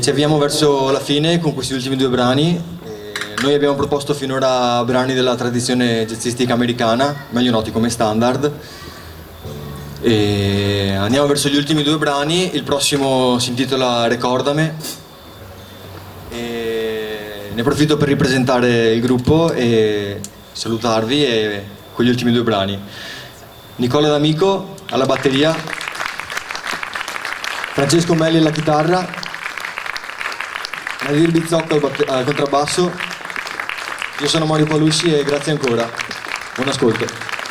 Ci avviamo verso la fine con questi ultimi due brani. E noi abbiamo proposto finora brani della tradizione jazzistica americana, meglio noti come standard. E andiamo verso gli ultimi due brani, il prossimo si intitola Recordame. E ne approfitto per ripresentare il gruppo e salutarvi e con gli ultimi due brani. Nicola D'Amico alla batteria, Francesco Melli alla chitarra, Nadir Bizzocco al, al contrabbasso, io sono Mario Palussi e grazie ancora. Buon ascolto.